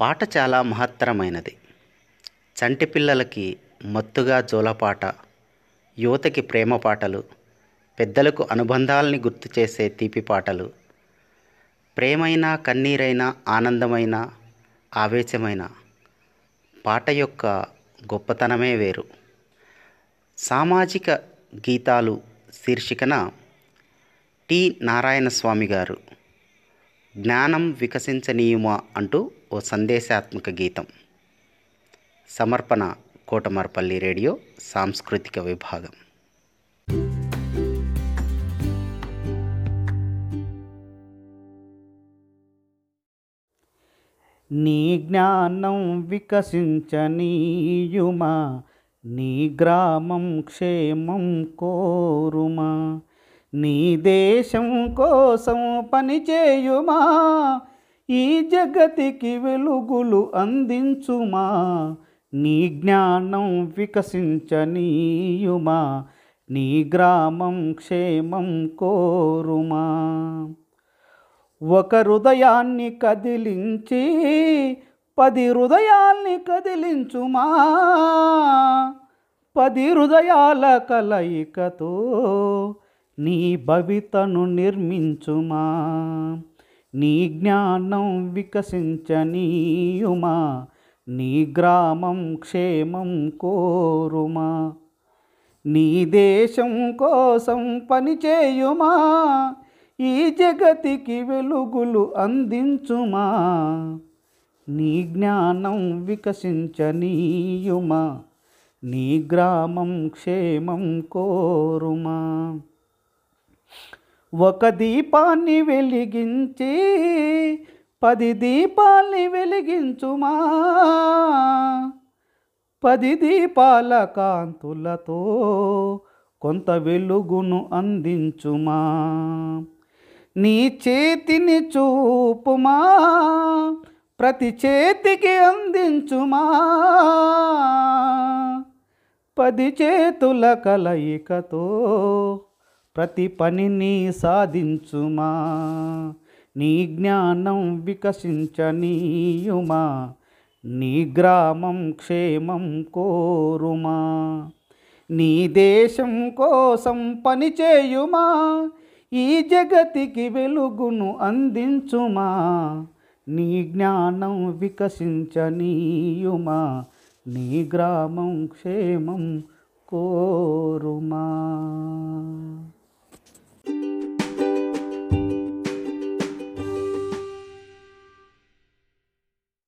పాట చాలా మహత్తరమైనది. చంటి పిల్లలకి మత్తుగా జోలపాట యువతకి ప్రేమ పాటలు పెద్దలకు అనుబంధాల్ని గుర్తు చేసే తీపి పాటలు ప్రేమైనా కన్నీరైన ఆనందమైన ఆవేశమైన పాట యొక్క గొప్పతనమే వేరు. సామాజిక గీతాలు శీర్షికన టి. నారాయణ స్వామి గారు జ్ఞానం వికసించనీయుమా అంటూ ఓ సందేశాత్మక గీతం. సమర్పణ కోటమర్పల్లి రేడియో సాంస్కృతిక విభాగం. నీ జ్ఞానం వికసించనీయుమా నీ గ్రామం క్షేమం కోరుమా నీ దేశం కోసం పనిచేయుమా ఈ జగతికి వెలుగులు అందించుమా? నీ జ్ఞానం వికసించనీయుమా? నీ గ్రామం క్షేమం కోరుమా? ఒక హృదయాన్ని కదిలించి పది హృదయాల్ని కదిలించుమా? పది హృదయాల కలయికతో నీ భవితను నిర్మించుమా? నీ జ్ఞానం వికసించనీయుమా నీ గ్రామం క్షేమం కోరుమా నీ దేశం కోసం పనిచేయుమా ఈ జగతికి వెలుగులు అందించుమా నీ జ్ఞానం వికసించనీయుమా నీ గ్రామం క్షేమం కోరుమా. ఒక దీపాన్ని వెలిగించి పది దీపాల్ని వెలిగించుమా? పది దీపాల కాంతులతో కొంత వెలుగును అందించుమా? నీ చేతిని చూపుమా? ప్రతి చేతికి అందించుమా? పది చేతుల కలయికతో ప్రతి పనిని సాధించుమా? నీ జ్ఞానం వికసించనీయుమా? నీ గ్రామం క్షేమం కోరుమా? నీ దేశం కోసం పనిచేయుమా ఈ జగతికి వెలుగును అందించుమా? నీ జ్ఞానం వికసించనీయుమా? నీ గ్రామం క్షేమం కోరుమా?